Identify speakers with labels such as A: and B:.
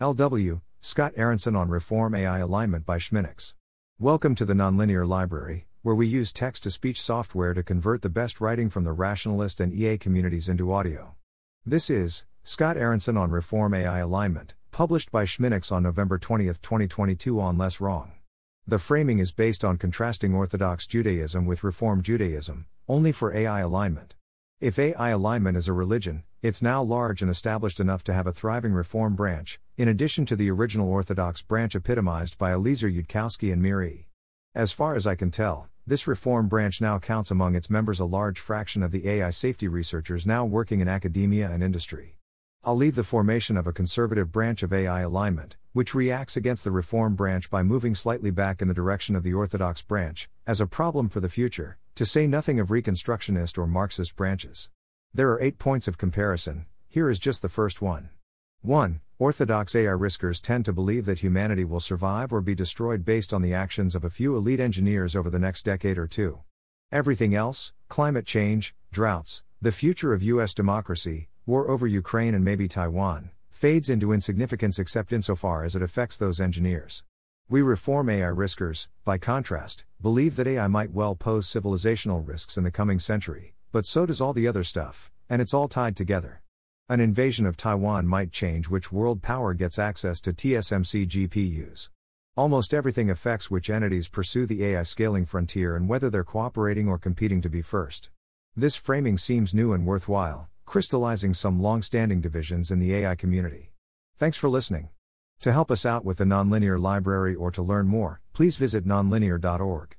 A: LW, Scott Aaronson on Reform AI Alignment by shminux. Welcome to the Nonlinear Library, where we use text to speech software to convert the best writing from the rationalist and EA communities into audio. This is Scott Aaronson on Reform AI Alignment, published by shminux on November 20, 2022 on Less Wrong. The framing is based on contrasting Orthodox Judaism with Reform Judaism, only for AI alignment. If AI alignment is a religion, it's now large and established enough to have a thriving Reform branch, in addition to the original Orthodox branch epitomized by Eliezer Yudkowsky and Meir E. As far as I can tell, this Reform branch now counts among its members a large fraction of the AI safety researchers now working in academia and industry. I'll leave the formation of a conservative branch of AI alignment, which reacts against the Reform branch by moving slightly back in the direction of the Orthodox branch, as a problem for the future, to say nothing of Reconstructionist or Marxist branches. There are eight points of comparison, here is just the first one. 1. Orthodox AI riskers tend to believe that humanity will survive or be destroyed based on the actions of a few elite engineers over the next decade or two. Everything else climate change, droughts, the future of U.S. democracy, war over Ukraine and maybe Taiwan, fades into insignificance except insofar as it affects those engineers. We reform AI riskers, by contrast, believe that AI might well pose civilizational risks in the coming century, but so does all the other stuff, and it's all tied together. An invasion of Taiwan might change which world power gets access to TSMC GPUs. Almost everything affects which entities pursue the AI scaling frontier and whether they're cooperating or competing to be first. This framing seems new and worthwhile, crystallizing some long standing divisions in the AI community. Thanks for listening. To help us out with the Nonlinear Library or to learn more, please visit nonlinear.org.